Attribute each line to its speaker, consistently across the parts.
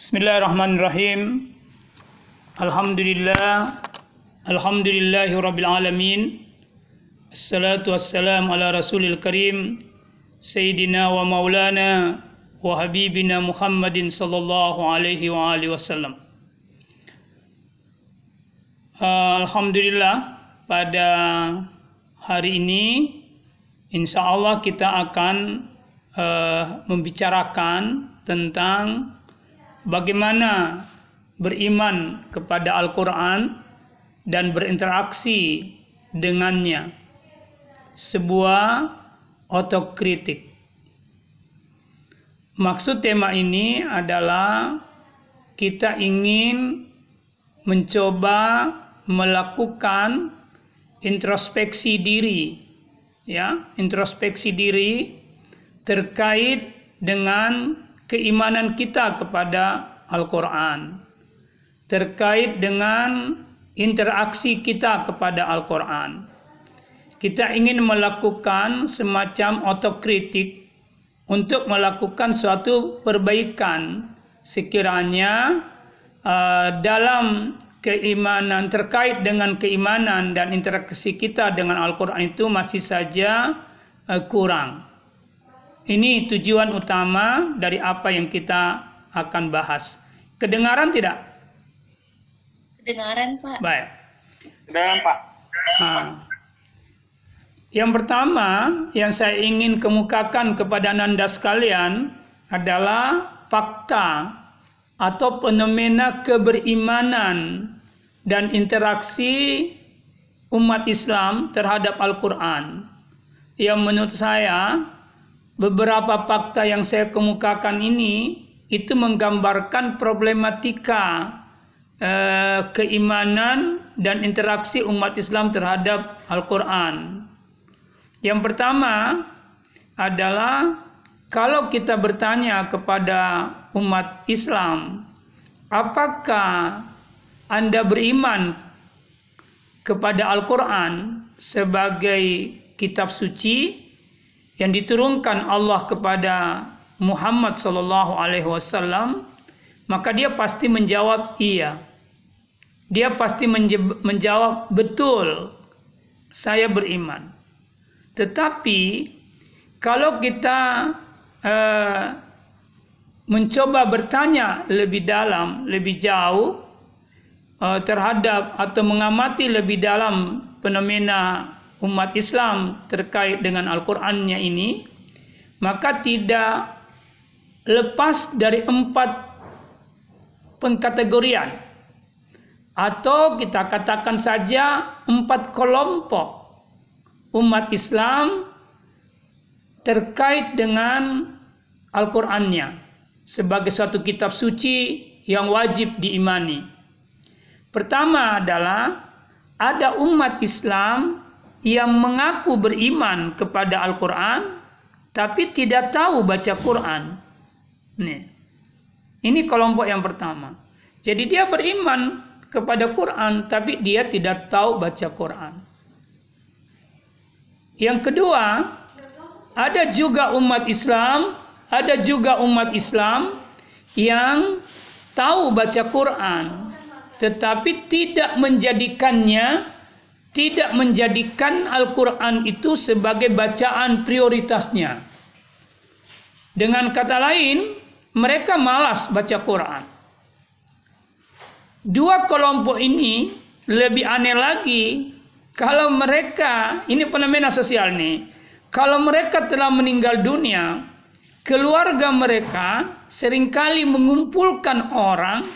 Speaker 1: Bismillahirrahmanirrahim. Alhamdulillah. Alhamdulillahi rabbil alamin. Assalatu wassalamu ala rasulil karim. Sayyidina wa maulana wa habibina Muhammadin sallallahu alaihi wa alihi wasallam. Uh, Alhamdulillah pada hari ini insya Allah kita akan uh, membicarakan tentang bagaimana beriman kepada Al-Quran dan berinteraksi dengannya. Sebuah otokritik. Maksud tema ini adalah kita ingin mencoba melakukan introspeksi diri ya introspeksi diri terkait dengan keimanan kita kepada Al-Quran, terkait dengan interaksi kita kepada Al-Quran. Kita ingin melakukan semacam otokritik untuk melakukan suatu perbaikan sekiranya uh, dalam keimanan terkait dengan keimanan dan interaksi kita dengan Al-Quran itu masih saja uh, kurang. Ini tujuan utama dari apa yang kita akan bahas. Kedengaran tidak?
Speaker 2: Kedengaran, Pak.
Speaker 1: Baik.
Speaker 3: Kedengaran, Pak.
Speaker 1: Nah, yang pertama yang saya ingin kemukakan kepada Nanda sekalian adalah fakta atau fenomena keberimanan dan interaksi umat Islam terhadap Al-Quran. Yang menurut saya beberapa fakta yang saya kemukakan ini itu menggambarkan problematika eh, keimanan dan interaksi umat Islam terhadap Al-Quran. Yang pertama adalah kalau kita bertanya kepada umat Islam, apakah Anda beriman kepada Al-Quran sebagai kitab suci yang diturunkan Allah kepada Muhammad sallallahu alaihi wasallam maka dia pasti menjawab iya. Dia pasti menjawab betul saya beriman. Tetapi kalau kita uh, mencoba bertanya lebih dalam lebih jauh uh, terhadap atau mengamati lebih dalam fenomena umat Islam terkait dengan Al-Qur'annya ini maka tidak lepas dari empat pengkategorian atau kita katakan saja empat kelompok umat Islam terkait dengan Al-Qur'annya sebagai suatu kitab suci yang wajib diimani. Pertama adalah ada umat Islam yang mengaku beriman kepada Al-Quran tapi tidak tahu baca Quran. Nih. Ini kelompok yang pertama. Jadi dia beriman kepada Quran tapi dia tidak tahu baca Quran. Yang kedua, ada juga umat Islam, ada juga umat Islam yang tahu baca Quran tetapi tidak menjadikannya tidak menjadikan Al-Quran itu sebagai bacaan prioritasnya. Dengan kata lain, mereka malas baca Quran. Dua kelompok ini lebih aneh lagi kalau mereka, ini fenomena sosial nih, kalau mereka telah meninggal dunia, keluarga mereka sering kali mengumpulkan orang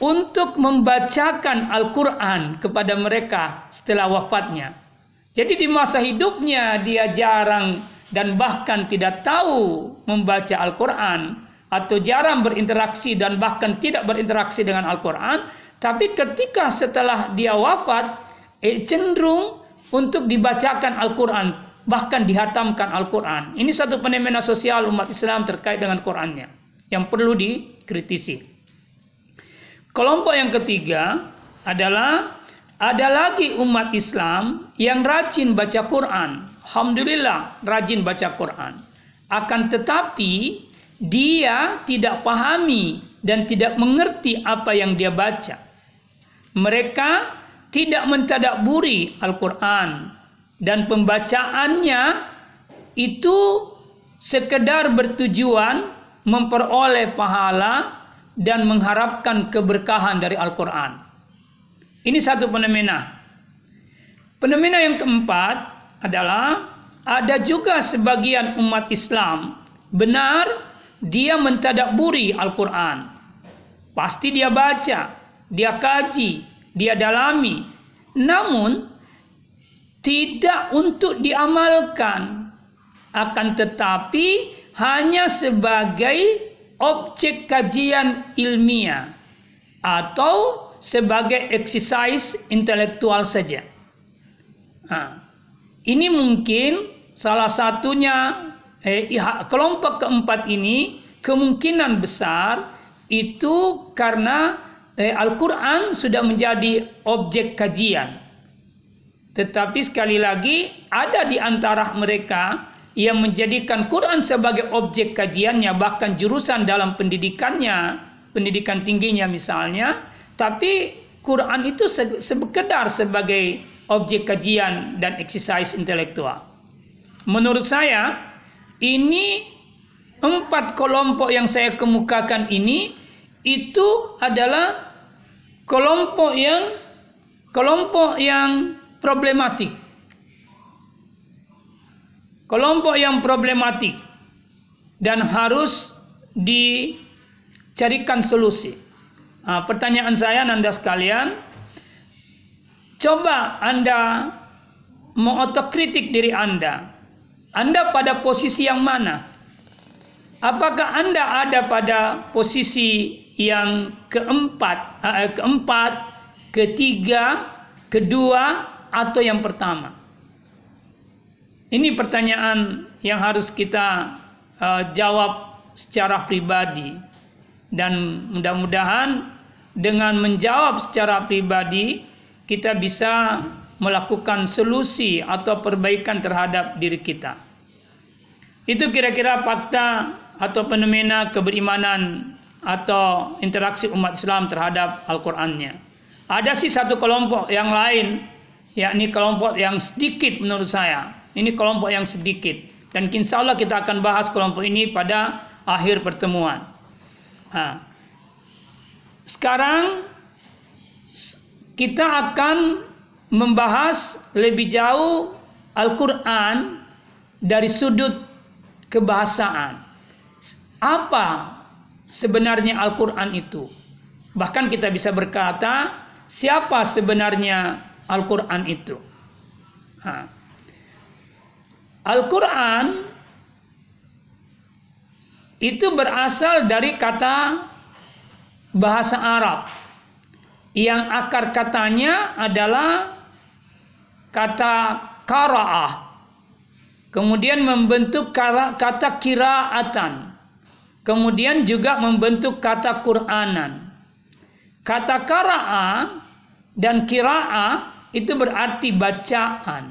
Speaker 1: untuk membacakan Al-Quran kepada mereka setelah wafatnya. Jadi di masa hidupnya dia jarang dan bahkan tidak tahu membaca Al-Quran atau jarang berinteraksi dan bahkan tidak berinteraksi dengan Al-Quran. Tapi ketika setelah dia wafat, eh, cenderung untuk dibacakan Al-Quran, bahkan dihatamkan Al-Quran. Ini satu fenomena sosial umat Islam terkait dengan Qurannya yang perlu dikritisi. Kelompok yang ketiga adalah ada lagi umat Islam yang rajin baca Quran. Alhamdulillah rajin baca Quran. Akan tetapi dia tidak pahami dan tidak mengerti apa yang dia baca. Mereka tidak mentadaburi Al-Quran dan pembacaannya itu sekedar bertujuan memperoleh pahala dan mengharapkan keberkahan dari Al-Quran. Ini satu fenomena. Fenomena yang keempat adalah ada juga sebagian umat Islam benar dia mentadaburi Al-Quran. Pasti dia baca, dia kaji, dia dalami. Namun tidak untuk diamalkan. Akan tetapi hanya sebagai objek kajian ilmiah atau sebagai exercise intelektual saja. Nah, ini mungkin salah satunya eh, kelompok keempat ini kemungkinan besar itu karena eh, Al-Quran sudah menjadi objek kajian. Tetapi sekali lagi ada di antara mereka yang menjadikan Quran sebagai objek kajiannya bahkan jurusan dalam pendidikannya, pendidikan tingginya misalnya, tapi Quran itu sekedar sebagai objek kajian dan exercise intelektual. Menurut saya ini empat kelompok yang saya kemukakan ini itu adalah kelompok yang kelompok yang problematik. Kelompok yang problematik dan harus dicarikan solusi. Nah, pertanyaan saya Nanda sekalian, coba Anda mengotokritik diri Anda. Anda pada posisi yang mana? Apakah Anda ada pada posisi yang keempat, uh, keempat, ketiga, kedua, atau yang pertama? Ini pertanyaan yang harus kita uh, jawab secara pribadi dan mudah-mudahan dengan menjawab secara pribadi kita bisa melakukan solusi atau perbaikan terhadap diri kita. Itu kira-kira fakta atau fenomena keberimanan atau interaksi umat Islam terhadap Al-Qur'annya. Ada sih satu kelompok yang lain, yakni kelompok yang sedikit menurut saya. Ini kelompok yang sedikit dan insya Allah kita akan bahas kelompok ini pada akhir pertemuan. Nah, sekarang kita akan membahas lebih jauh Al-Quran dari sudut kebahasaan. Apa sebenarnya Al-Quran itu. Bahkan kita bisa berkata, siapa sebenarnya Al-Quran itu. Al-Quran itu berasal dari kata bahasa Arab yang akar katanya adalah kata kara'ah kemudian membentuk kata kiraatan Kemudian juga membentuk kata Quranan. Kata kara'a dan kira'a itu berarti bacaan.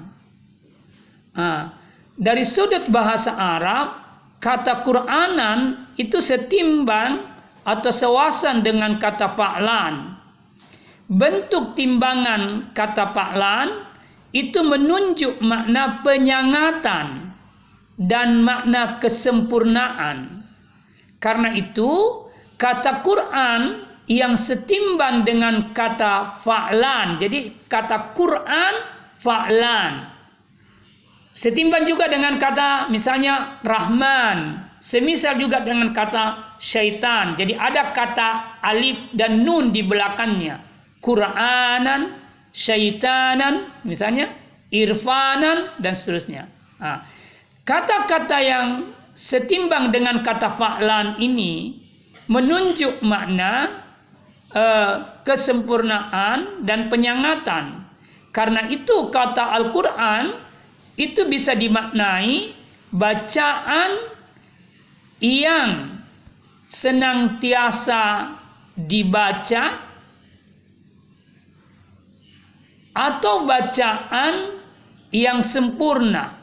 Speaker 1: Nah, dari sudut bahasa Arab, kata Quranan itu setimbang atau sewasan dengan kata pa'lan. Bentuk timbangan kata pa'lan itu menunjuk makna penyangatan dan makna kesempurnaan. Karena itu kata Quran yang setimbang dengan kata fa'lan. Jadi kata Quran fa'lan. Setimbang juga dengan kata misalnya Rahman. Semisal juga dengan kata syaitan. Jadi ada kata alif dan nun di belakangnya. Quranan, syaitanan, misalnya irfanan dan seterusnya. Kata-kata yang setimbang dengan kata fa'lan ini menunjuk makna uh, kesempurnaan dan penyangatan. Karena itu kata Al-Quran itu bisa dimaknai bacaan yang senantiasa dibaca atau bacaan yang sempurna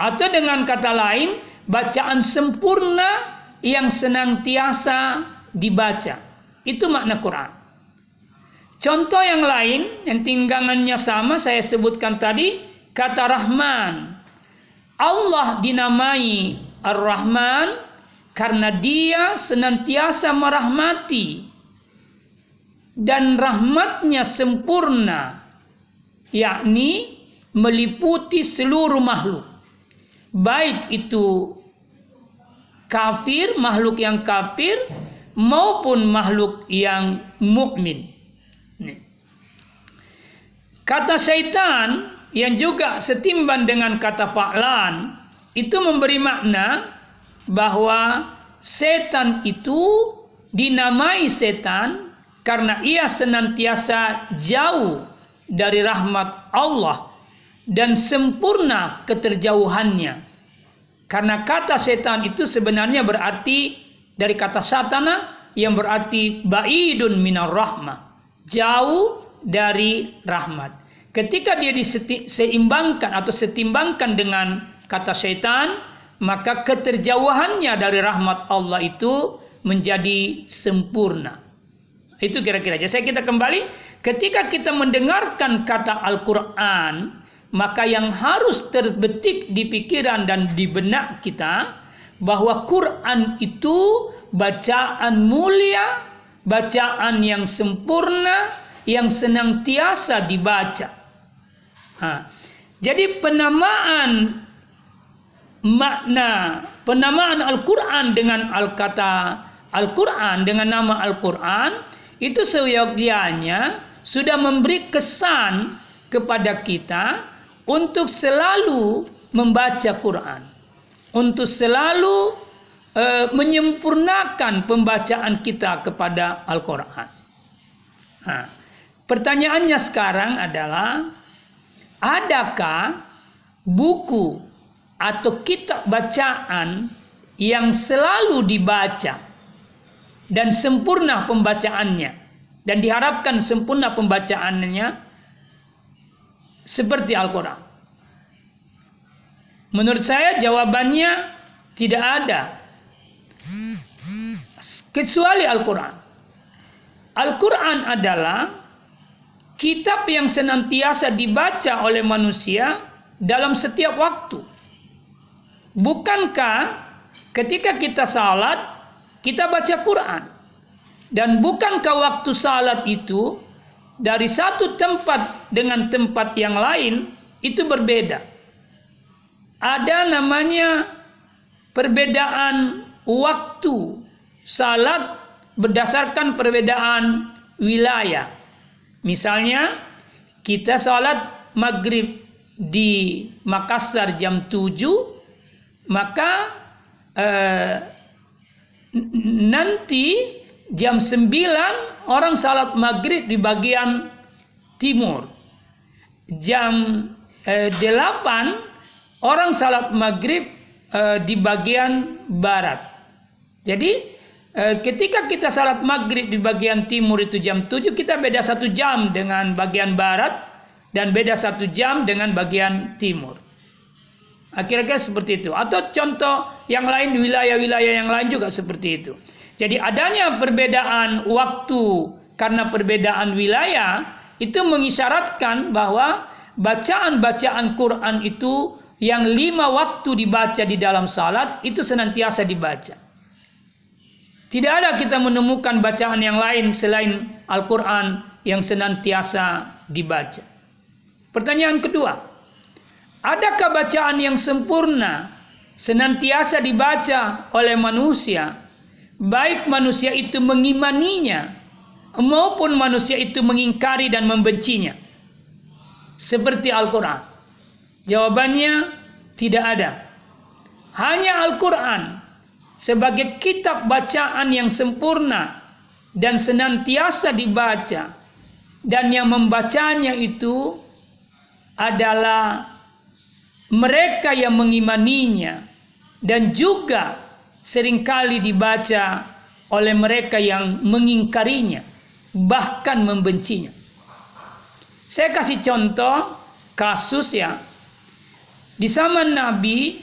Speaker 1: atau dengan kata lain, bacaan sempurna yang senantiasa dibaca. Itu makna Quran. Contoh yang lain yang tinggangannya sama saya sebutkan tadi kata Rahman. Allah dinamai Ar-Rahman karena dia senantiasa merahmati. Dan rahmatnya sempurna yakni meliputi seluruh makhluk. Baik itu kafir makhluk yang kafir maupun makhluk yang mukmin kata syaitan yang juga setimbang dengan kata fa'lan itu memberi makna bahwa setan itu dinamai setan karena ia senantiasa jauh dari rahmat Allah dan sempurna keterjauhannya. Karena kata setan itu sebenarnya berarti dari kata satana yang berarti baidun minar rahmah. Jauh dari rahmat. Ketika dia diseimbangkan atau setimbangkan dengan kata setan, maka keterjauhannya dari rahmat Allah itu menjadi sempurna. Itu kira-kira. Jadi saya kita kembali ketika kita mendengarkan kata Al-Qur'an, maka yang harus terbetik di pikiran dan di benak kita bahwa Quran itu bacaan mulia, bacaan yang sempurna, yang senantiasa dibaca. Jadi penamaan makna penamaan Al-Qur'an dengan al-kata Al-Qur'an dengan nama Al-Qur'an itu seyogyanya sudah memberi kesan kepada kita untuk selalu membaca Quran, untuk selalu uh, menyempurnakan pembacaan kita kepada Al-Quran. Nah, pertanyaannya sekarang adalah adakah buku atau kitab bacaan yang selalu dibaca dan sempurna pembacaannya dan diharapkan sempurna pembacaannya seperti Al-Quran? Menurut saya jawabannya tidak ada. Kecuali Al-Quran. Al-Quran adalah kitab yang senantiasa dibaca oleh manusia dalam setiap waktu. Bukankah ketika kita salat, kita baca Quran? Dan bukankah waktu salat itu dari satu tempat dengan tempat yang lain itu berbeda? Ada namanya perbedaan waktu salat berdasarkan perbedaan wilayah. Misalnya kita salat maghrib di Makassar jam 7 maka eh, nanti jam 9 orang salat maghrib di bagian timur. Jam eh, 8 orang salat maghrib eh, di bagian barat. Jadi ketika kita salat maghrib di bagian timur itu jam 7 kita beda satu jam dengan bagian barat dan beda satu jam dengan bagian timur. Kira-kira seperti itu. Atau contoh yang lain wilayah-wilayah yang lain juga seperti itu. Jadi adanya perbedaan waktu karena perbedaan wilayah itu mengisyaratkan bahwa bacaan-bacaan Quran itu yang lima waktu dibaca di dalam salat itu senantiasa dibaca. Tidak ada kita menemukan bacaan yang lain selain Al-Quran yang senantiasa dibaca. Pertanyaan kedua, Adakah bacaan yang sempurna senantiasa dibaca oleh manusia, baik manusia itu mengimaninya maupun manusia itu mengingkari dan membencinya? Seperti Al-Quran. Jawabannya tidak ada. Hanya Al-Quran sebagai kitab bacaan yang sempurna dan senantiasa dibaca. Dan yang membacanya itu adalah mereka yang mengimaninya. Dan juga sering kali dibaca oleh mereka yang mengingkarinya bahkan membencinya. Saya kasih contoh kasus ya. Di zaman Nabi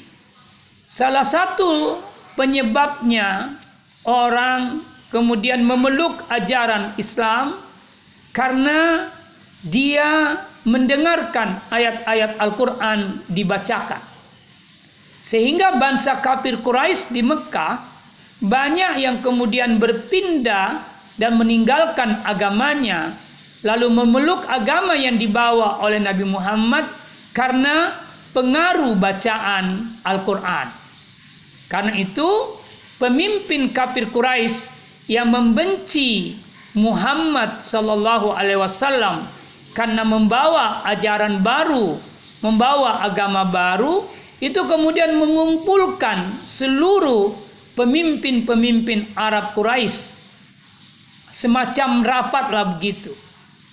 Speaker 1: salah satu penyebabnya orang kemudian memeluk ajaran Islam karena dia mendengarkan ayat-ayat Al-Quran dibacakan. Sehingga bangsa kafir Quraisy di Mekah banyak yang kemudian berpindah dan meninggalkan agamanya lalu memeluk agama yang dibawa oleh Nabi Muhammad karena pengaruh bacaan Al-Quran. Karena itu pemimpin kafir Quraisy yang membenci Muhammad sallallahu alaihi wasallam karena membawa ajaran baru, membawa agama baru, itu kemudian mengumpulkan seluruh pemimpin-pemimpin Arab Quraisy. Semacam rapat lah begitu.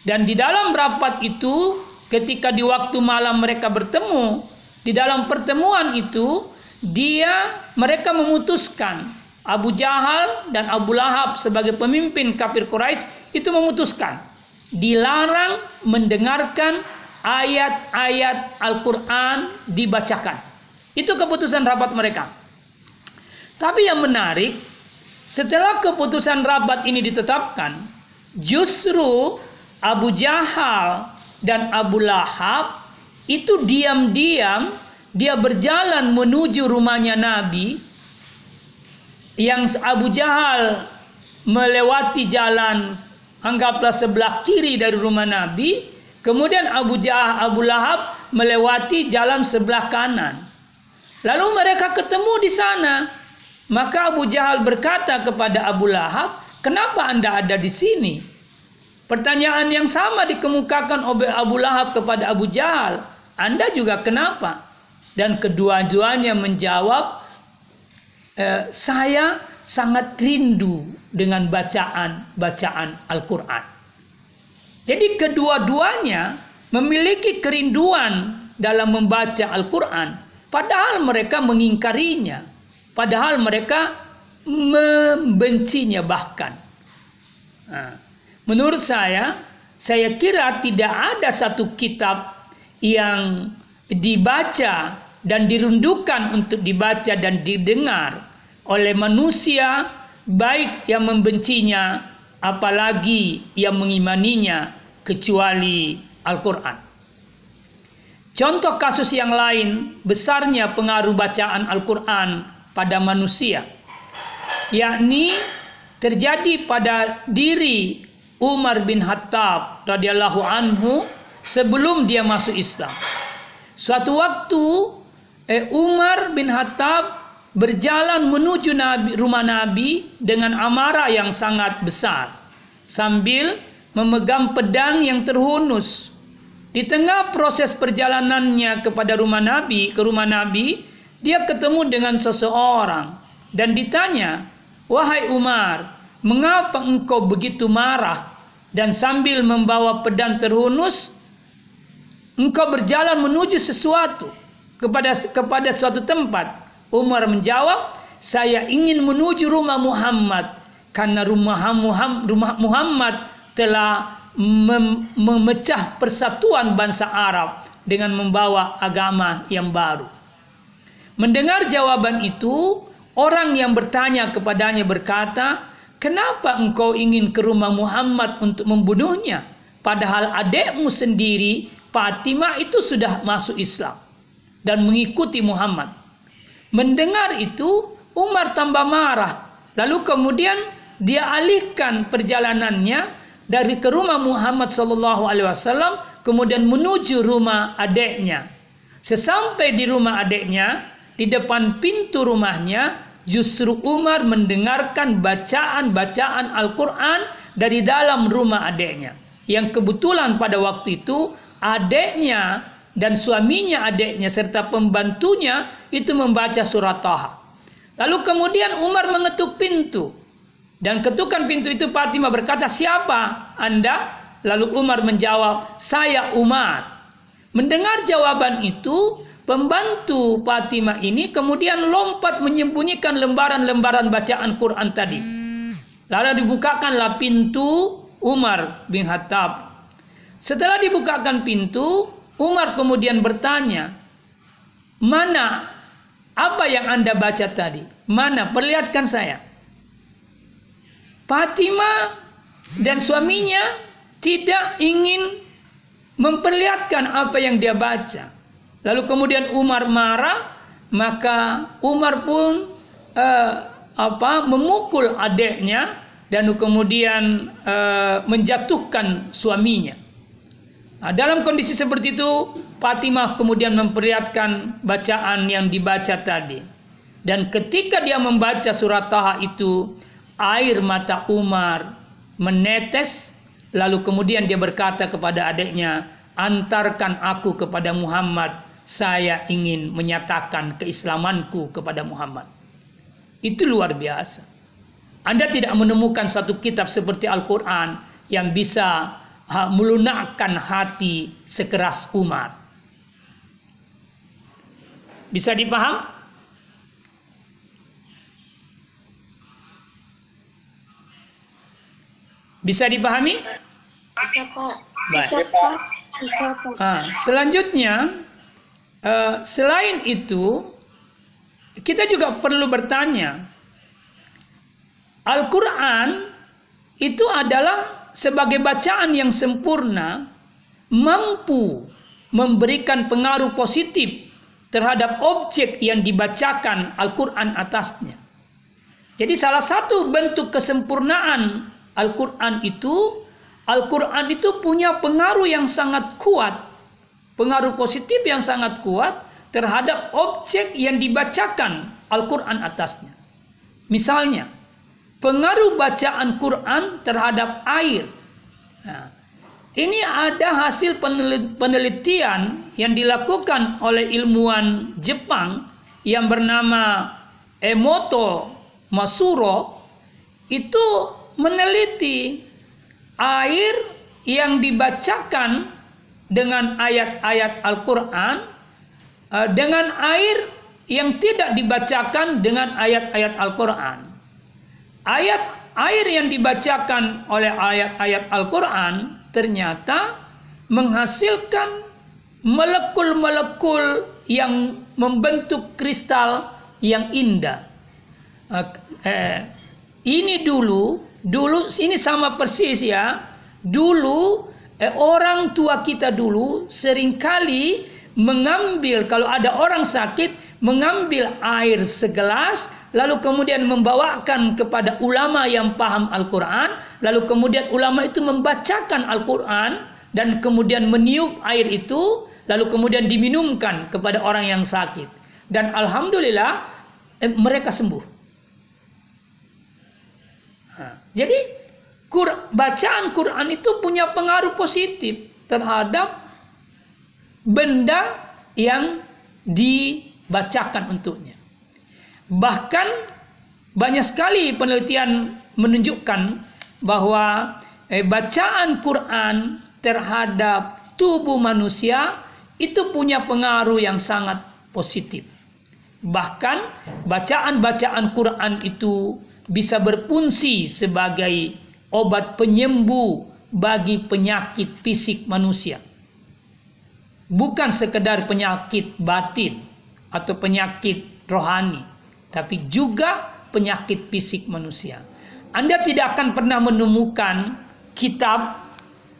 Speaker 1: Dan di dalam rapat itu, ketika di waktu malam mereka bertemu, di dalam pertemuan itu, dia mereka memutuskan Abu Jahal dan Abu Lahab sebagai pemimpin kafir Quraisy itu memutuskan dilarang mendengarkan ayat-ayat Al-Quran dibacakan. Itu keputusan rapat mereka. Tapi yang menarik, setelah keputusan rapat ini ditetapkan, justru Abu Jahal dan Abu Lahab itu diam-diam dia berjalan menuju rumahnya Nabi yang Abu Jahal melewati jalan anggaplah sebelah kiri dari rumah Nabi, kemudian Abu Jah Abu Lahab melewati jalan sebelah kanan. Lalu mereka ketemu di sana. Maka Abu Jahal berkata kepada Abu Lahab, "Kenapa Anda ada di sini?" Pertanyaan yang sama dikemukakan oleh Abu Lahab kepada Abu Jahal, "Anda juga kenapa?" Dan kedua-duanya menjawab, e, "Saya sangat rindu dengan bacaan-bacaan Al-Quran. Jadi kedua-duanya memiliki kerinduan dalam membaca Al-Quran. Padahal mereka mengingkarinya. Padahal mereka membencinya bahkan. Menurut saya, saya kira tidak ada satu kitab yang dibaca dan dirundukan untuk dibaca dan didengar oleh manusia baik yang membencinya apalagi yang mengimaninya kecuali Al-Quran. Contoh kasus yang lain besarnya pengaruh bacaan Al-Quran pada manusia yakni terjadi pada diri Umar bin Khattab radhiyallahu anhu sebelum dia masuk Islam. Suatu waktu eh, Umar bin Khattab berjalan menuju Nabi, rumah Nabi dengan amarah yang sangat besar sambil memegang pedang yang terhunus. Di tengah proses perjalanannya kepada rumah Nabi, ke rumah Nabi, dia ketemu dengan seseorang dan ditanya, "Wahai Umar, mengapa engkau begitu marah dan sambil membawa pedang terhunus engkau berjalan menuju sesuatu kepada kepada suatu tempat?" Umar menjawab, saya ingin menuju rumah Muhammad karena rumah Muhammad telah mem memecah persatuan bangsa Arab dengan membawa agama yang baru. Mendengar jawaban itu, orang yang bertanya kepadanya berkata, "Kenapa engkau ingin ke rumah Muhammad untuk membunuhnya? Padahal adikmu sendiri, Fatimah itu sudah masuk Islam dan mengikuti Muhammad." Mendengar itu, Umar tambah marah. Lalu kemudian dia alihkan perjalanannya dari ke rumah Muhammad sallallahu alaihi wasallam kemudian menuju rumah adiknya. Sesampai di rumah adiknya, di depan pintu rumahnya, justru Umar mendengarkan bacaan-bacaan Al-Quran dari dalam rumah adiknya. Yang kebetulan pada waktu itu adiknya dan suaminya adiknya serta pembantunya itu membaca surat Taha. Lalu kemudian Umar mengetuk pintu. Dan ketukan pintu itu Fatimah berkata, "Siapa Anda?" Lalu Umar menjawab, "Saya Umar." Mendengar jawaban itu, pembantu Fatimah ini kemudian lompat menyembunyikan lembaran-lembaran bacaan Quran tadi. Lalu dibukakanlah pintu Umar bin Khattab. Setelah dibukakan pintu, Umar kemudian bertanya, "Mana Apa yang Anda baca tadi? Mana? Perlihatkan saya. Fatima dan suaminya tidak ingin memperlihatkan apa yang dia baca. Lalu kemudian Umar marah, maka Umar pun uh, apa memukul adiknya dan kemudian uh, menjatuhkan suaminya. Nah, dalam kondisi seperti itu, Fatimah kemudian memperlihatkan bacaan yang dibaca tadi. Dan ketika dia membaca surat Taha itu, air mata Umar menetes, lalu kemudian dia berkata kepada adiknya, "Antarkan aku kepada Muhammad, saya ingin menyatakan keislamanku kepada Muhammad." Itu luar biasa. Anda tidak menemukan satu kitab seperti Al-Quran yang bisa melunakkan hati sekeras Umar. Bisa dipaham? Bisa dipahami?
Speaker 2: Bisa, Pak.
Speaker 1: Baik.
Speaker 2: Bisa, Pak. Bisa, Pak.
Speaker 1: Ah, selanjutnya, uh, selain itu, kita juga perlu bertanya, Al-Quran itu adalah sebagai bacaan yang sempurna mampu memberikan pengaruh positif terhadap objek yang dibacakan Al-Quran atasnya. Jadi salah satu bentuk kesempurnaan Al-Quran itu, Al-Quran itu punya pengaruh yang sangat kuat, pengaruh positif yang sangat kuat terhadap objek yang dibacakan Al-Quran atasnya. Misalnya, pengaruh bacaan Quran terhadap air. Nah, ini ada hasil penelitian yang dilakukan oleh ilmuwan Jepang yang bernama Emoto Masuro itu meneliti air yang dibacakan dengan ayat-ayat Al-Quran eh, dengan air yang tidak dibacakan dengan ayat-ayat Al-Quran. Ayat air yang dibacakan oleh ayat-ayat Al-Quran ternyata menghasilkan molekul-molekul yang membentuk kristal yang indah. Eh, ini dulu, dulu ini sama persis ya. Dulu eh, orang tua kita dulu sering kali mengambil kalau ada orang sakit mengambil air segelas lalu kemudian membawakan kepada ulama yang paham Al-Quran, lalu kemudian ulama itu membacakan Al-Quran dan kemudian meniup air itu, lalu kemudian diminumkan kepada orang yang sakit. Dan Alhamdulillah eh, mereka sembuh. jadi bacaan Quran itu punya pengaruh positif terhadap benda yang dibacakan untuknya. Bahkan banyak sekali penelitian menunjukkan bahwa eh, bacaan Quran terhadap tubuh manusia itu punya pengaruh yang sangat positif. Bahkan bacaan-bacaan Quran itu bisa berfungsi sebagai obat penyembuh bagi penyakit fisik manusia. Bukan sekedar penyakit batin atau penyakit rohani tapi juga penyakit fisik manusia. Anda tidak akan pernah menemukan kitab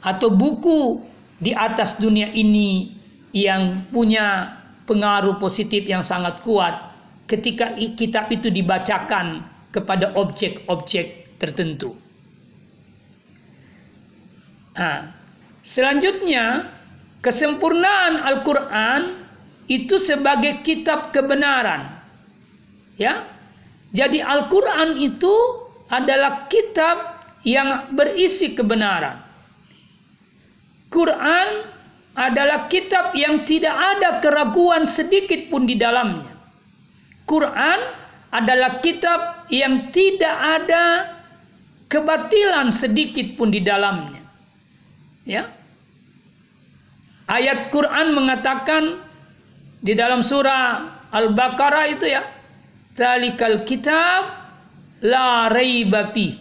Speaker 1: atau buku di atas dunia ini yang punya pengaruh positif yang sangat kuat ketika kitab itu dibacakan kepada objek-objek tertentu. Nah, selanjutnya, kesempurnaan Al-Quran itu sebagai kitab kebenaran Ya. Jadi Al-Qur'an itu adalah kitab yang berisi kebenaran. Quran adalah kitab yang tidak ada keraguan sedikit pun di dalamnya. Quran adalah kitab yang tidak ada kebatilan sedikit pun di dalamnya. Ya. Ayat Quran mengatakan di dalam surah Al-Baqarah itu ya, Talikal kitab la raibapi.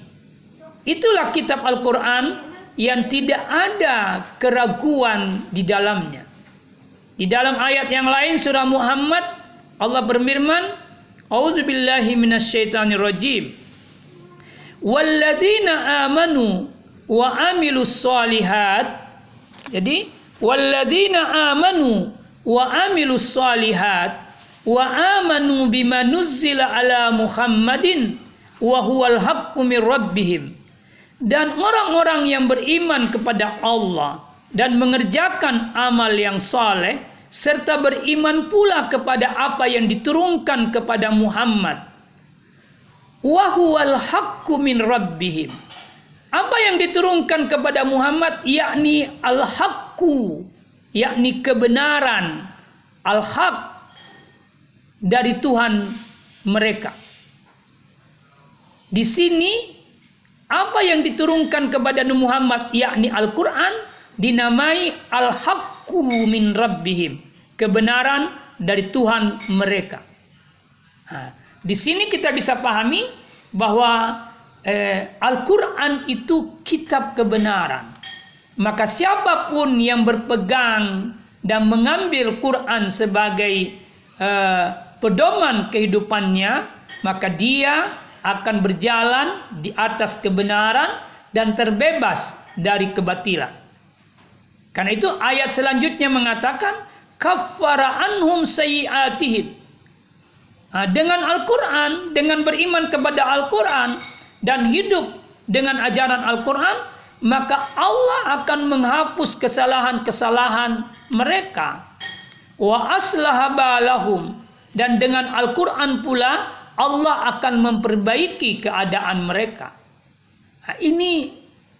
Speaker 1: Itulah kitab Al-Quran yang tidak ada keraguan di dalamnya. Di dalam ayat yang lain surah Muhammad Allah berfirman, "A'udzubillahi minasyaitonirrajim." Walladzina amanu wa amilus solihat. Jadi, walladzina amanu wa amilus solihat wa amanu bima nuzzila ala Muhammadin wa huwal haqqu min rabbihim. Dan orang-orang yang beriman kepada Allah dan mengerjakan amal yang saleh serta beriman pula kepada apa yang diturunkan kepada Muhammad. Wa huwal haqqu min rabbihim. Apa yang diturunkan kepada Muhammad yakni al-haqqu, yakni kebenaran, al-haq dari Tuhan mereka. Di sini apa yang diturunkan kepada Muhammad yakni Al-Qur'an dinamai al-haqqu min rabbihim, kebenaran dari Tuhan mereka. Nah, di sini kita bisa pahami bahwa eh, Al-Quran itu kitab kebenaran. Maka siapa pun yang berpegang dan mengambil Quran sebagai eh, pedoman kehidupannya, maka dia akan berjalan di atas kebenaran dan terbebas dari kebatilan. Karena itu ayat selanjutnya mengatakan kafara anhum sayiatihim. Nah, dengan Al-Quran, dengan beriman kepada Al-Quran, dan hidup dengan ajaran Al-Quran, maka Allah akan menghapus kesalahan-kesalahan mereka. Wa aslaha balahum. Dan dengan Al-Quran pula Allah akan memperbaiki keadaan mereka. Nah, ini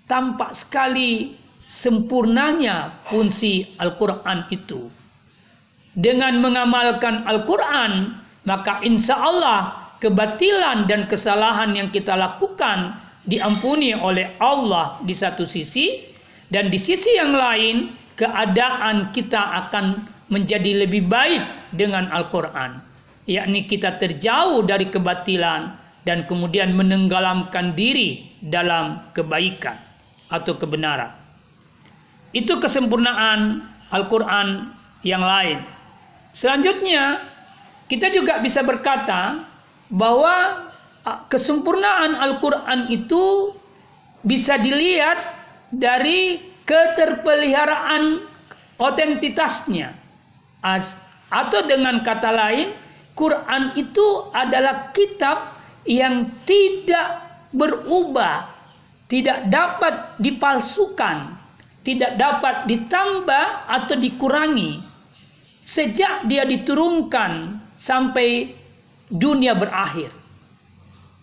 Speaker 1: tampak sekali sempurnanya fungsi Al-Quran itu. Dengan mengamalkan Al-Quran, maka insya Allah kebatilan dan kesalahan yang kita lakukan diampuni oleh Allah di satu sisi dan di sisi yang lain keadaan kita akan menjadi lebih baik dengan Al-Qur'an. Yakni kita terjauh dari kebatilan dan kemudian menenggelamkan diri dalam kebaikan atau kebenaran. Itu kesempurnaan Al-Qur'an yang lain. Selanjutnya kita juga bisa berkata bahwa kesempurnaan Al-Quran itu bisa dilihat dari keterpeliharaan otentitasnya. Atau dengan kata lain, Quran itu adalah kitab yang tidak berubah, tidak dapat dipalsukan, tidak dapat ditambah atau dikurangi. Sejak dia diturunkan sampai dunia berakhir.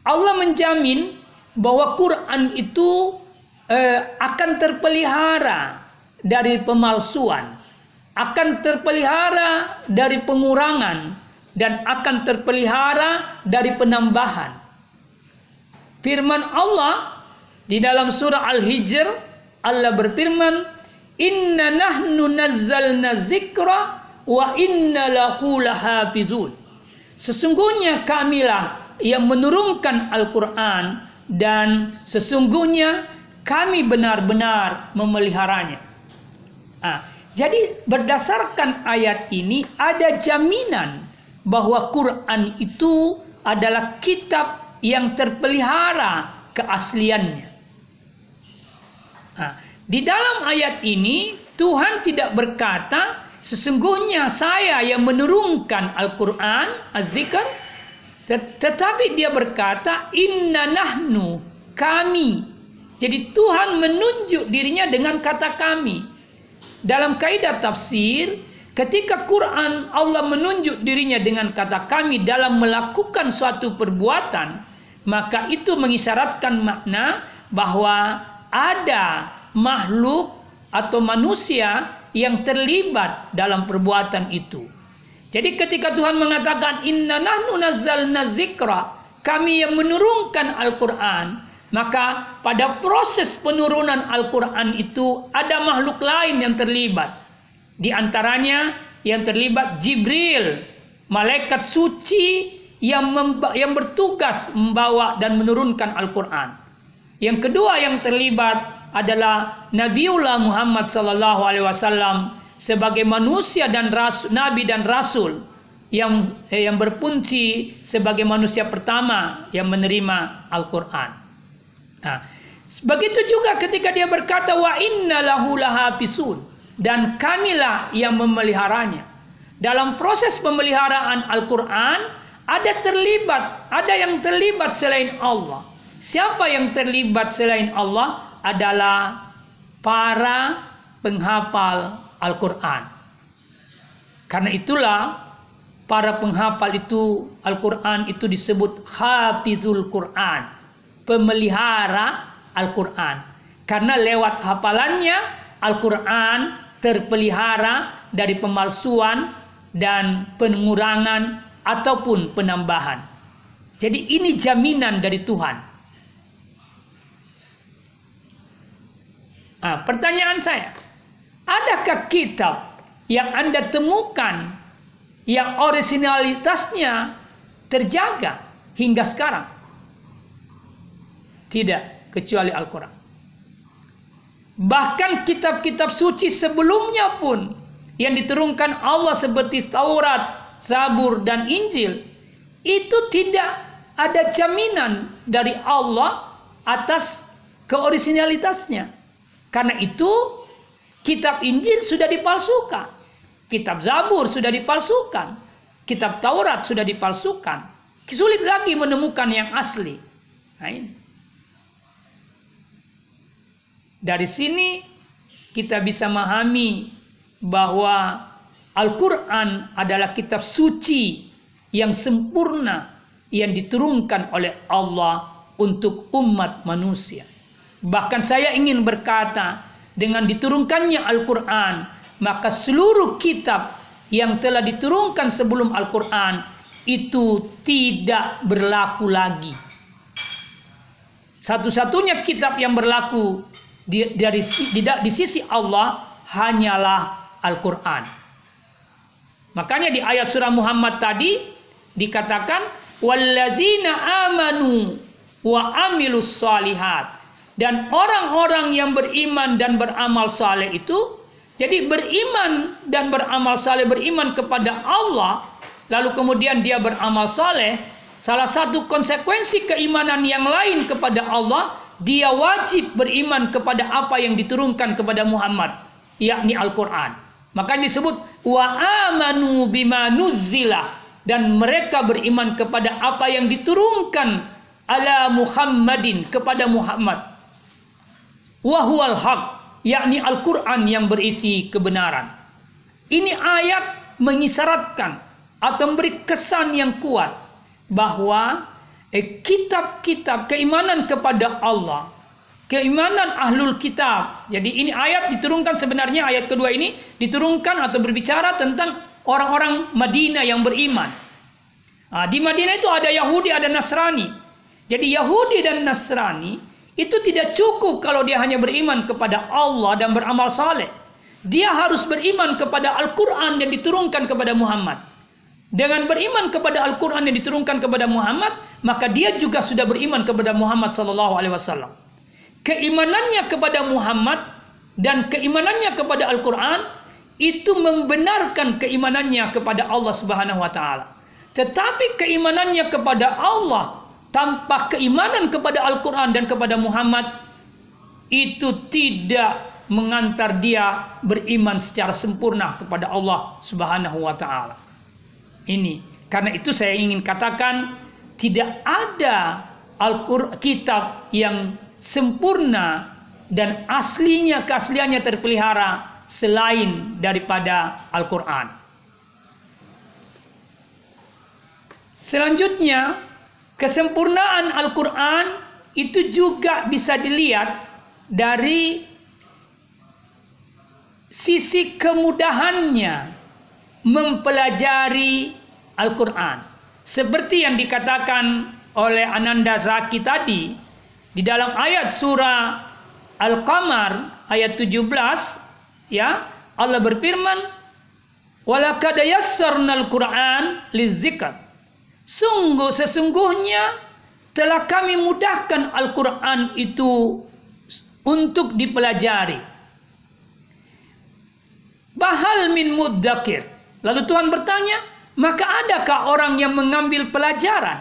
Speaker 1: Allah menjamin bahwa Quran itu eh, akan terpelihara dari pemalsuan, akan terpelihara dari pengurangan, dan akan terpelihara dari penambahan. Firman Allah di dalam surah Al-Hijr, Allah berfirman, Inna nahnu nazzalna zikra wa inna lahu lahafizun. Sesungguhnya kamilah yang menurunkan Al-Quran dan sesungguhnya kami benar-benar memeliharanya. Ah, jadi berdasarkan ayat ini ada jaminan bahwa Quran itu adalah kitab yang terpelihara keasliannya. Ah, di dalam ayat ini Tuhan tidak berkata Sesungguhnya saya yang menurunkan Al-Quran, Az-Zikr, tetapi dia berkata, Inna nahnu, kami. Jadi Tuhan menunjuk dirinya dengan kata kami. Dalam kaidah tafsir, ketika Quran Allah menunjuk dirinya dengan kata kami dalam melakukan suatu perbuatan, maka itu mengisyaratkan makna bahwa ada makhluk atau manusia yang terlibat dalam perbuatan itu. Jadi ketika Tuhan mengatakan inna nahnu nazzalna zikra, kami yang menurunkan Al-Qur'an, maka pada proses penurunan Al-Qur'an itu ada makhluk lain yang terlibat. Di antaranya yang terlibat Jibril, malaikat suci yang yang bertugas membawa dan menurunkan Al-Qur'an. Yang kedua yang terlibat adalah Nabiullah Muhammad sallallahu alaihi wasallam sebagai manusia dan rasul, nabi dan rasul yang yang berpunci sebagai manusia pertama yang menerima Al-Qur'an. Nah, begitu juga ketika dia berkata wa inna lahu lahafisun dan kamilah yang memeliharanya. Dalam proses pemeliharaan Al-Qur'an ada terlibat, ada yang terlibat selain Allah. Siapa yang terlibat selain Allah adalah para penghafal Al-Qur'an. Karena itulah para penghafal itu Al-Qur'an itu disebut hafizul Qur'an, pemelihara Al-Qur'an. Karena lewat hafalannya Al-Qur'an terpelihara dari pemalsuan dan pengurangan ataupun penambahan. Jadi ini jaminan dari Tuhan. Nah, pertanyaan saya, adakah kitab yang Anda temukan yang originalitasnya terjaga hingga sekarang? Tidak, kecuali Al-Quran. Bahkan kitab-kitab suci sebelumnya pun yang diturunkan Allah seperti Taurat, Zabur dan Injil itu tidak ada jaminan dari Allah atas keoriginalitasnya. Karena itu kitab Injil sudah dipalsukan. Kitab Zabur sudah dipalsukan. Kitab Taurat sudah dipalsukan. Sulit lagi menemukan yang asli. Nah ini. Dari sini kita bisa memahami bahwa Al-Quran adalah kitab suci yang sempurna yang diturunkan oleh Allah untuk umat manusia. Bahkan saya ingin berkata, dengan diturunkannya Al-Quran, maka seluruh kitab yang telah diturunkan sebelum Al-Quran itu tidak berlaku lagi. Satu-satunya kitab yang berlaku di, dari di, di sisi Allah hanyalah Al-Quran. Makanya di ayat surah Muhammad tadi dikatakan walladzina amanu wa amilus salihat dan orang-orang yang beriman dan beramal saleh itu jadi beriman dan beramal saleh beriman kepada Allah lalu kemudian dia beramal saleh salah satu konsekuensi keimanan yang lain kepada Allah dia wajib beriman kepada apa yang diturunkan kepada Muhammad yakni Al-Qur'an. Makanya disebut wa amanu bima nuzzila dan mereka beriman kepada apa yang diturunkan ala Muhammadin kepada Muhammad. Wahwal haq yakni Al-Qur'an yang berisi kebenaran. Ini ayat mengisyaratkan atau memberi kesan yang kuat bahwa eh, kitab-kitab keimanan kepada Allah, keimanan ahlul kitab. Jadi ini ayat diturunkan sebenarnya ayat kedua ini diturunkan atau berbicara tentang orang-orang Madinah yang beriman. Nah, di Madinah itu ada Yahudi, ada Nasrani. Jadi Yahudi dan Nasrani itu tidak cukup kalau dia hanya beriman kepada Allah dan beramal saleh. Dia harus beriman kepada Al-Quran yang diturunkan kepada Muhammad. Dengan beriman kepada Al-Quran yang diturunkan kepada Muhammad, maka dia juga sudah beriman kepada Muhammad Sallallahu Alaihi Wasallam. Keimanannya kepada Muhammad dan keimanannya kepada Al-Quran itu membenarkan keimanannya kepada Allah Subhanahu Wa Taala. Tetapi keimanannya kepada Allah tanpa keimanan kepada Al-Quran dan kepada Muhammad itu tidak mengantar dia beriman secara sempurna kepada Allah Subhanahu Wa Taala. Ini karena itu saya ingin katakan tidak ada Al-Qur'an kitab yang sempurna dan aslinya keasliannya terpelihara selain daripada Al-Qur'an. Selanjutnya, kesempurnaan Al-Qur'an itu juga bisa dilihat dari sisi kemudahannya mempelajari Al-Quran. Seperti yang dikatakan oleh Ananda Zaki tadi, di dalam ayat surah Al-Qamar ayat 17, ya, Allah berfirman, "Walaqad yassarnal Qur'an lizikr." Sungguh sesungguhnya telah kami mudahkan Al-Qur'an itu untuk dipelajari. Bahal min muddakir. Lalu Tuhan bertanya, maka adakah orang yang mengambil pelajaran?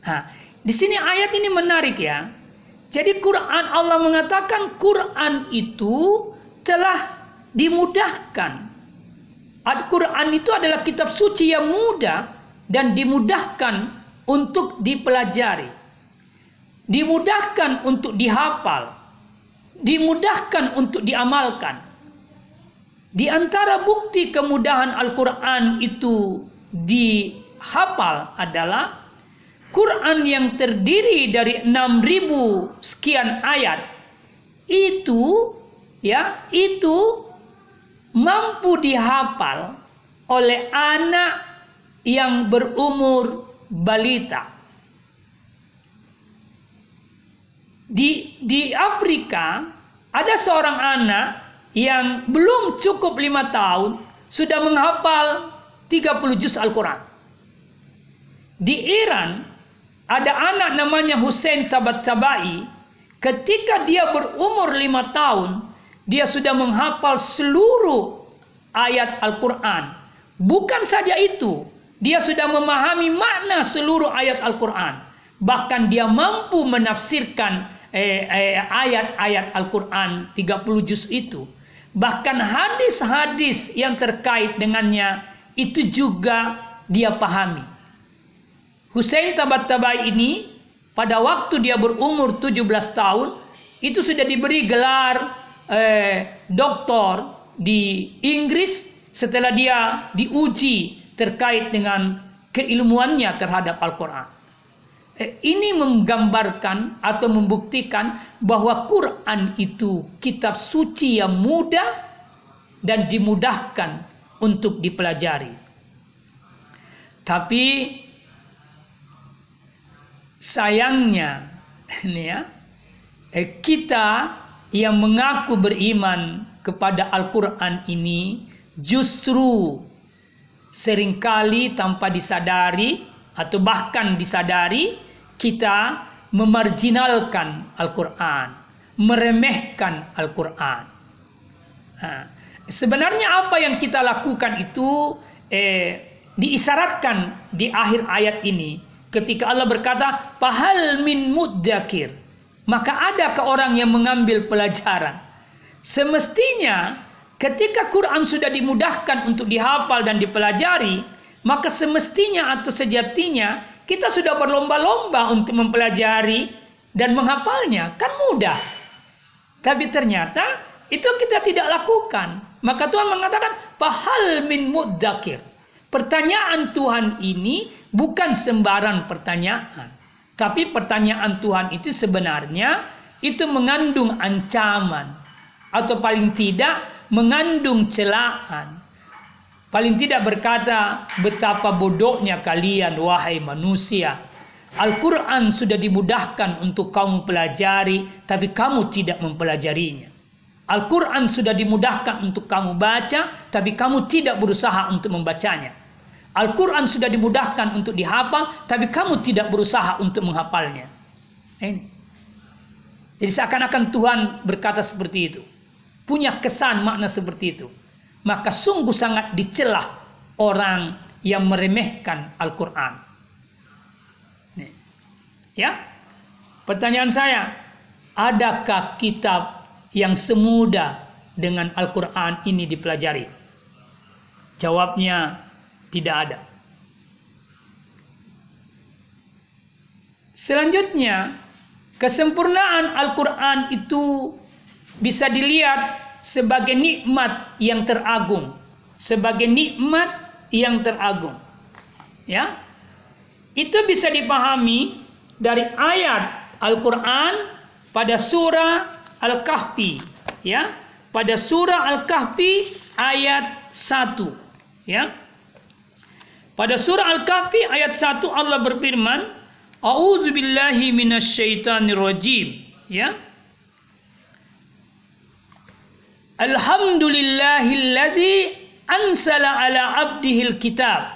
Speaker 1: Nah, di sini ayat ini menarik ya. Jadi Quran Allah mengatakan Quran itu telah dimudahkan. Al-Quran itu adalah kitab suci yang mudah dan dimudahkan untuk dipelajari. Dimudahkan untuk dihafal. Dimudahkan untuk diamalkan. Di antara bukti kemudahan Al-Quran itu dihafal adalah Quran yang terdiri dari 6000 sekian ayat itu ya itu mampu dihafal oleh anak yang berumur balita. Di di Afrika ada seorang anak yang belum cukup lima tahun sudah menghafal 30 juz Al-Quran. Di Iran ada anak namanya Hussein Tabat Tabai. Ketika dia berumur lima tahun, dia sudah menghafal seluruh ayat Al-Quran. Bukan saja itu, dia sudah memahami makna seluruh ayat Al-Quran. Bahkan dia mampu menafsirkan eh, eh, ayat-ayat Al-Quran 30 juz itu. Bahkan hadis-hadis yang terkait dengannya itu juga dia pahami. Hussein Tabat-Tabai ini pada waktu dia berumur 17 tahun itu sudah diberi gelar eh, doktor di Inggris setelah dia diuji terkait dengan keilmuannya terhadap Al-Quran. Eh, ini menggambarkan atau membuktikan bahwa Quran itu kitab suci yang mudah dan dimudahkan untuk dipelajari. Tapi sayangnya ini ya eh, kita yang mengaku beriman kepada Al-Quran ini justru sering kali tanpa disadari atau bahkan disadari kita memarginalkan Al-Quran, meremehkan Al-Quran. Sebenarnya apa yang kita lakukan itu eh, diisyaratkan di akhir ayat ini Ketika Allah berkata, "Pahal min muddakir." Maka ada ke orang yang mengambil pelajaran. Semestinya ketika Quran sudah dimudahkan untuk dihafal dan dipelajari, maka semestinya atau sejatinya kita sudah berlomba-lomba untuk mempelajari dan menghafalnya. Kan mudah. Tapi ternyata itu kita tidak lakukan. Maka Tuhan mengatakan, "Pahal min muddakir." Pertanyaan Tuhan ini bukan sembarang pertanyaan. Tapi pertanyaan Tuhan itu sebenarnya itu mengandung ancaman atau paling tidak mengandung celaan. Paling tidak berkata betapa bodohnya kalian wahai manusia. Al-Quran sudah dimudahkan untuk kamu pelajari tapi kamu tidak mempelajarinya. Al-Quran sudah dimudahkan untuk kamu baca tapi kamu tidak berusaha untuk membacanya. Al-Quran sudah dimudahkan untuk dihafal, tapi kamu tidak berusaha untuk menghafalnya. Ini. Jadi seakan-akan Tuhan berkata seperti itu. Punya kesan makna seperti itu. Maka sungguh sangat dicelah orang yang meremehkan Al-Quran. Ya, pertanyaan saya, adakah kitab yang semudah dengan Al-Quran ini dipelajari? Jawabnya tidak ada. Selanjutnya, kesempurnaan Al-Quran itu bisa dilihat sebagai nikmat yang teragung. Sebagai nikmat yang teragung. Ya, itu bisa dipahami dari ayat Al-Quran pada surah Al-Kahfi. Ya, pada surah Al-Kahfi ayat 1. Ya, pada surah Al-Kahfi ayat 1 Allah berfirman, A'udzubillahi minasyaitonirrajim. Ya. Alhamdulillahilladzi ansala ala abdihil kitab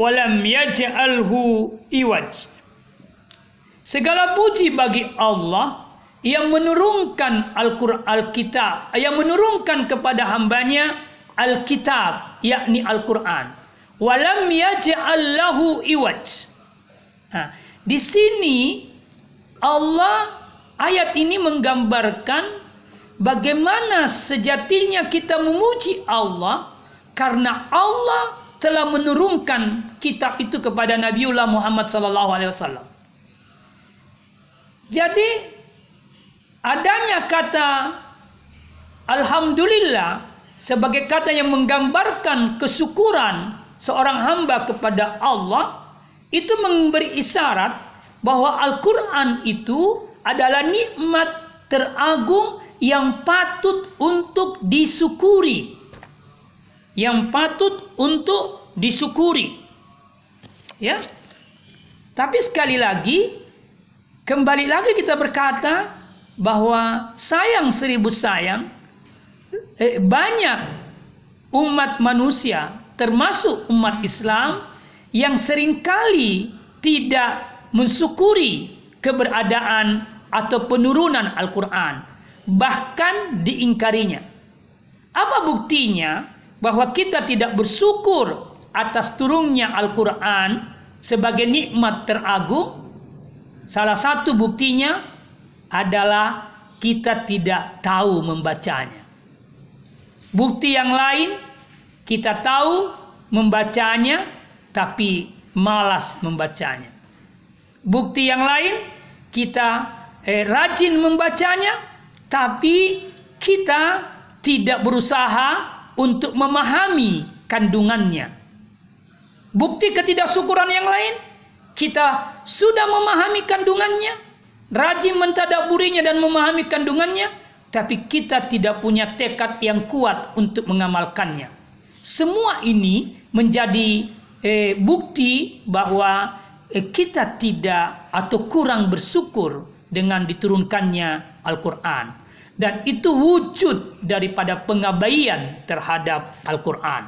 Speaker 1: walam yaj'alhu iwaj. Segala puji bagi Allah yang menurunkan Al-Qur'an Al-Kitab, yang menurunkan kepada hambanya Al-Kitab, yakni Al-Quran walam yaj'al lahu iwaj. Nah, di sini Allah ayat ini menggambarkan bagaimana sejatinya kita memuji Allah karena Allah telah menurunkan kitab itu kepada Nabiullah Muhammad sallallahu alaihi wasallam. Jadi adanya kata alhamdulillah sebagai kata yang menggambarkan kesyukuran seorang hamba kepada Allah itu memberi isyarat bahwa Al-Qur'an itu adalah nikmat teragung yang patut untuk disyukuri. Yang patut untuk disyukuri. Ya. Tapi sekali lagi kembali lagi kita berkata bahwa sayang seribu sayang eh, banyak umat manusia termasuk umat Islam yang sering kali tidak mensyukuri keberadaan atau penurunan Al-Quran bahkan diingkarinya. Apa buktinya bahwa kita tidak bersyukur atas turunnya Al-Quran sebagai nikmat teragung? Salah satu buktinya adalah kita tidak tahu membacanya. Bukti yang lain kita tahu membacanya tapi malas membacanya. Bukti yang lain kita eh, rajin membacanya, tapi kita tidak berusaha untuk memahami kandungannya. Bukti ketidaksyukuran yang lain, kita sudah memahami kandungannya, rajin mentadaburinya dan memahami kandungannya, tapi kita tidak punya tekad yang kuat untuk mengamalkannya. Semua ini menjadi eh, bukti bahwa eh, kita tidak atau kurang bersyukur dengan diturunkannya Al-Quran. Dan itu wujud daripada pengabaian terhadap Al-Quran.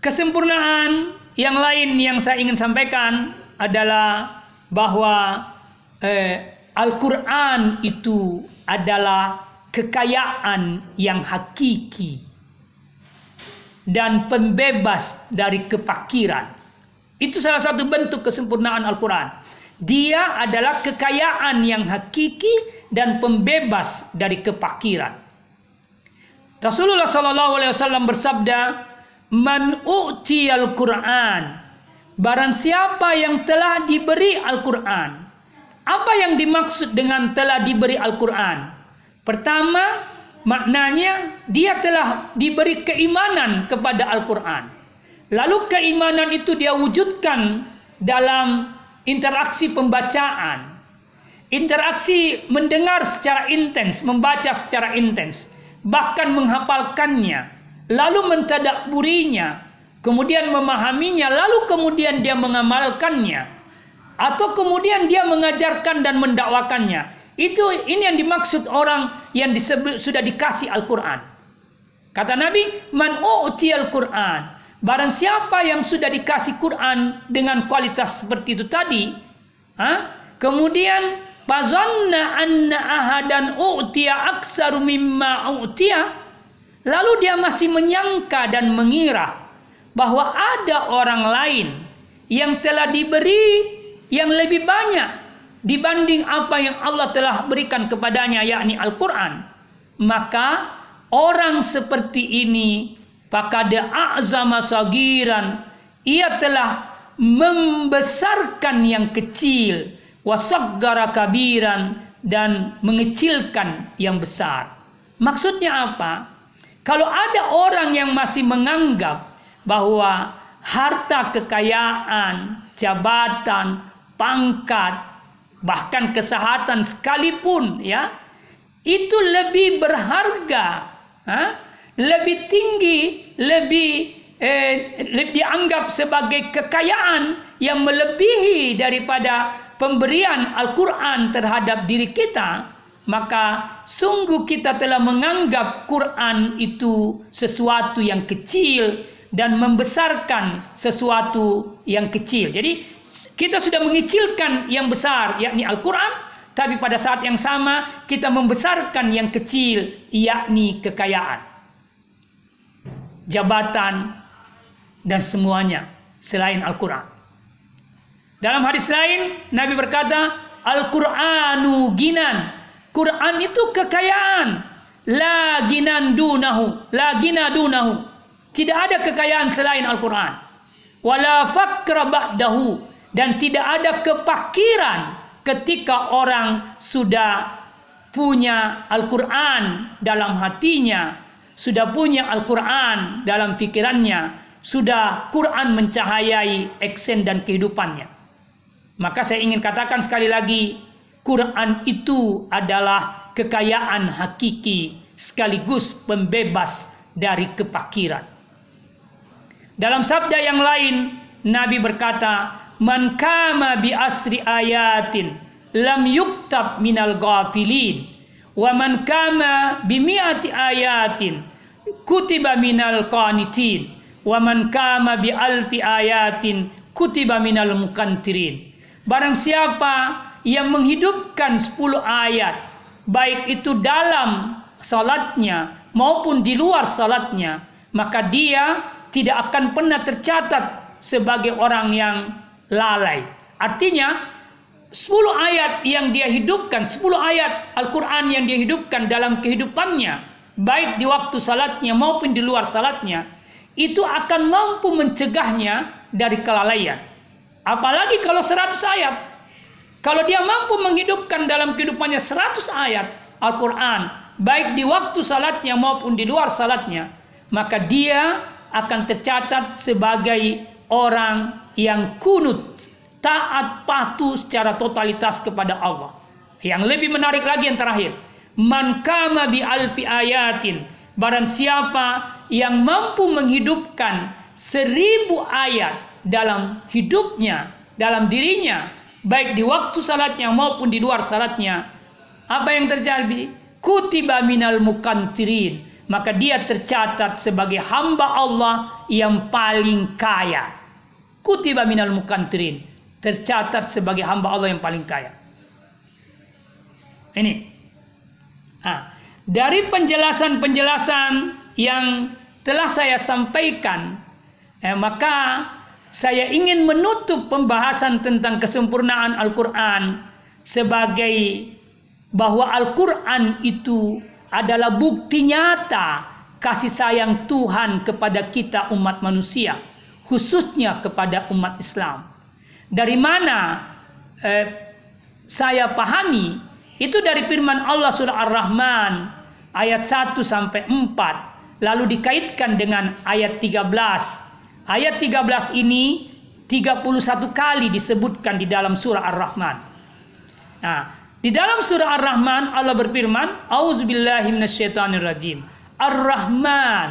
Speaker 1: Kesempurnaan yang lain yang saya ingin sampaikan adalah bahwa eh, Al-Quran itu adalah kekayaan yang hakiki dan pembebas dari kepakiran. Itu salah satu bentuk kesempurnaan Al-Quran. Dia adalah kekayaan yang hakiki dan pembebas dari kepakiran. Rasulullah sallallahu alaihi wasallam bersabda, "Man al Qur'an." Barang siapa yang telah diberi Al-Qur'an. Apa yang dimaksud dengan telah diberi Al-Qur'an? Pertama, maknanya dia telah diberi keimanan kepada Al-Qur'an. Lalu keimanan itu dia wujudkan dalam interaksi pembacaan. Interaksi mendengar secara intens, membaca secara intens, bahkan menghafalkannya, lalu mentadaburinya, kemudian memahaminya, lalu kemudian dia mengamalkannya, atau kemudian dia mengajarkan dan mendakwakannya. Itu ini yang dimaksud orang yang disebut sudah dikasih Al-Qur'an. Kata Nabi, "Man u'tiyal Qur'an." Barang siapa yang sudah dikasih Quran dengan kualitas seperti itu tadi, ha? kemudian fazanna anna ahadan u'tiya aksaru mimma u'tiya, lalu dia masih menyangka dan mengira bahwa ada orang lain yang telah diberi yang lebih banyak dibanding apa yang Allah telah berikan kepadanya yakni Al-Qur'an, maka orang seperti ini Fakada a'zama sagiran. Ia telah membesarkan yang kecil. Wasaggara kabiran. Dan mengecilkan yang besar. Maksudnya apa? Kalau ada orang yang masih menganggap bahwa harta kekayaan, jabatan, pangkat, bahkan kesehatan sekalipun ya, itu lebih berharga. Ha? Lebih tinggi, lebih eh, dianggap sebagai kekayaan yang melebihi daripada pemberian Al-Quran terhadap diri kita, maka sungguh kita telah menganggap Quran itu sesuatu yang kecil dan membesarkan sesuatu yang kecil. Jadi kita sudah mengecilkan yang besar yakni Al-Quran, tapi pada saat yang sama kita membesarkan yang kecil yakni kekayaan. Jabatan, dan semuanya selain Al-Quran. Dalam hadis lain, Nabi berkata, Al-Qur'anu ginan. Quran itu kekayaan. La ginan dunahu. La gina dunahu. Tidak ada kekayaan selain Al-Quran. Wala fakra ba'dahu. Dan tidak ada kepakiran ketika orang sudah punya Al-Quran dalam hatinya. Sudah punya Al-Quran dalam pikirannya. Sudah Quran mencahayai eksen dan kehidupannya. Maka saya ingin katakan sekali lagi, Quran itu adalah kekayaan hakiki sekaligus pembebas dari kepakiran. Dalam sabda yang lain, Nabi berkata, "Man kama bi asri ayatin lam yuktab minal ghafilin, wa man kama bi mi'ati ayatin kutiba minal qanitin, wa man kama bi alfi ayatin kutiba minal mukantirin." Barang siapa yang menghidupkan 10 ayat, baik itu dalam salatnya maupun di luar salatnya, maka dia tidak akan pernah tercatat sebagai orang yang lalai. Artinya, 10 ayat yang dia hidupkan, 10 ayat Al-Quran yang dia hidupkan dalam kehidupannya, baik di waktu salatnya maupun di luar salatnya, itu akan mampu mencegahnya dari kelalaian. Apalagi kalau 100 ayat. Kalau dia mampu menghidupkan dalam kehidupannya 100 ayat Al-Quran. Baik di waktu salatnya maupun di luar salatnya. Maka dia akan tercatat sebagai orang yang kunut. Taat patuh secara totalitas kepada Allah. Yang lebih menarik lagi yang terakhir. Man kama bi alfi ayatin. Barang siapa yang mampu menghidupkan seribu ayat dalam hidupnya, dalam dirinya, baik di waktu salatnya maupun di luar salatnya, apa yang terjadi? Kutiba minal mukantirin. Maka dia tercatat sebagai hamba Allah yang paling kaya. Kutiba minal mukantirin. Tercatat sebagai hamba Allah yang paling kaya. Ini. Nah, dari penjelasan-penjelasan yang telah saya sampaikan, eh, maka saya ingin menutup pembahasan tentang kesempurnaan Al-Quran sebagai bahwa Al-Quran itu adalah bukti nyata kasih sayang Tuhan kepada kita umat manusia, khususnya kepada umat Islam. Dari mana eh, saya pahami itu dari firman Allah surah Ar-Rahman ayat 1 sampai 4 lalu dikaitkan dengan ayat 13 Ayat 13 ini 31 kali disebutkan di dalam surah Ar-Rahman. Nah, di dalam surah Ar-Rahman Allah berfirman, "Auzubillahi minasyaitonirrajim." Ar-Rahman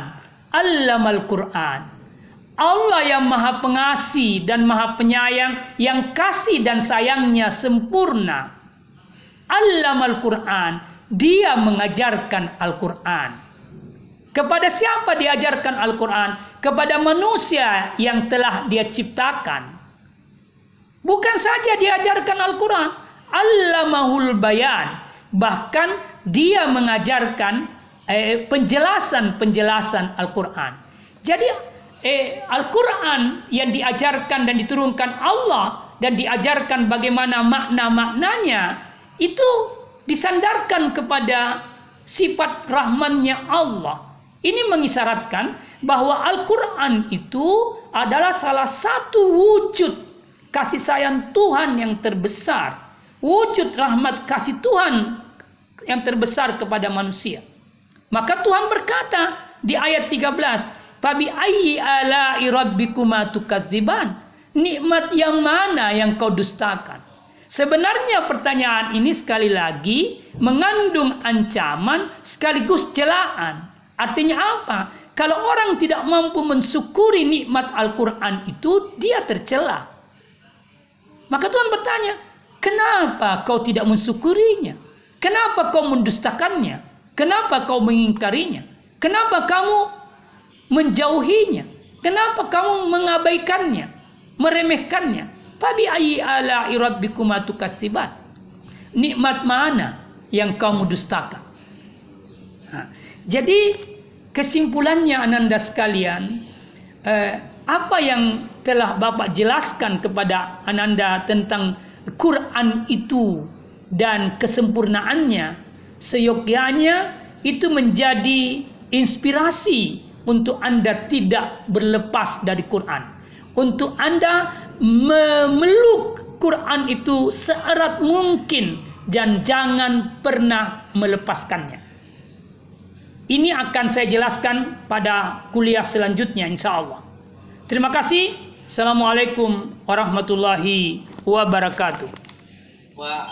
Speaker 1: allamal Qur'an. Allah yang Maha Pengasih dan Maha Penyayang yang kasih dan sayangnya sempurna. Allamal Qur'an, dia mengajarkan Al-Qur'an. Kepada siapa diajarkan Al-Quran? Kepada manusia yang telah dia ciptakan. Bukan saja diajarkan Al-Quran. Allamahul bayan. Bahkan dia mengajarkan eh, penjelasan-penjelasan Al-Quran. Jadi eh, Al-Quran yang diajarkan dan diturunkan Allah dan diajarkan bagaimana makna-maknanya itu disandarkan kepada sifat rahmannya Allah ini mengisyaratkan bahwa Al-Quran itu adalah salah satu wujud kasih sayang Tuhan yang terbesar. Wujud rahmat kasih Tuhan yang terbesar kepada manusia. Maka Tuhan berkata di ayat 13, "Fabi ayyi ala'i rabbikuma tukadziban?" Nikmat yang mana yang kau dustakan? Sebenarnya pertanyaan ini sekali lagi mengandung ancaman sekaligus celaan. Artinya apa? Kalau orang tidak mampu mensyukuri nikmat Al-Quran itu, dia tercela. Maka Tuhan bertanya, kenapa kau tidak mensyukurinya? Kenapa kau mendustakannya? Kenapa kau mengingkarinya? Kenapa kamu menjauhinya? Kenapa kamu mengabaikannya? Meremehkannya? Fabi ayyi ala rabbikuma tukasibat. Nikmat mana yang kamu dustakan? Jadi kesimpulannya Ananda sekalian, eh, apa yang telah Bapak jelaskan kepada Ananda tentang Quran itu dan kesempurnaannya, seyogyanya itu menjadi inspirasi untuk Anda tidak berlepas dari Quran. Untuk Anda memeluk Quran itu seerat mungkin dan jangan pernah melepaskannya. Ini akan saya jelaskan pada kuliah selanjutnya insya Allah. Terima kasih. Assalamualaikum warahmatullahi wabarakatuh.
Speaker 3: Wa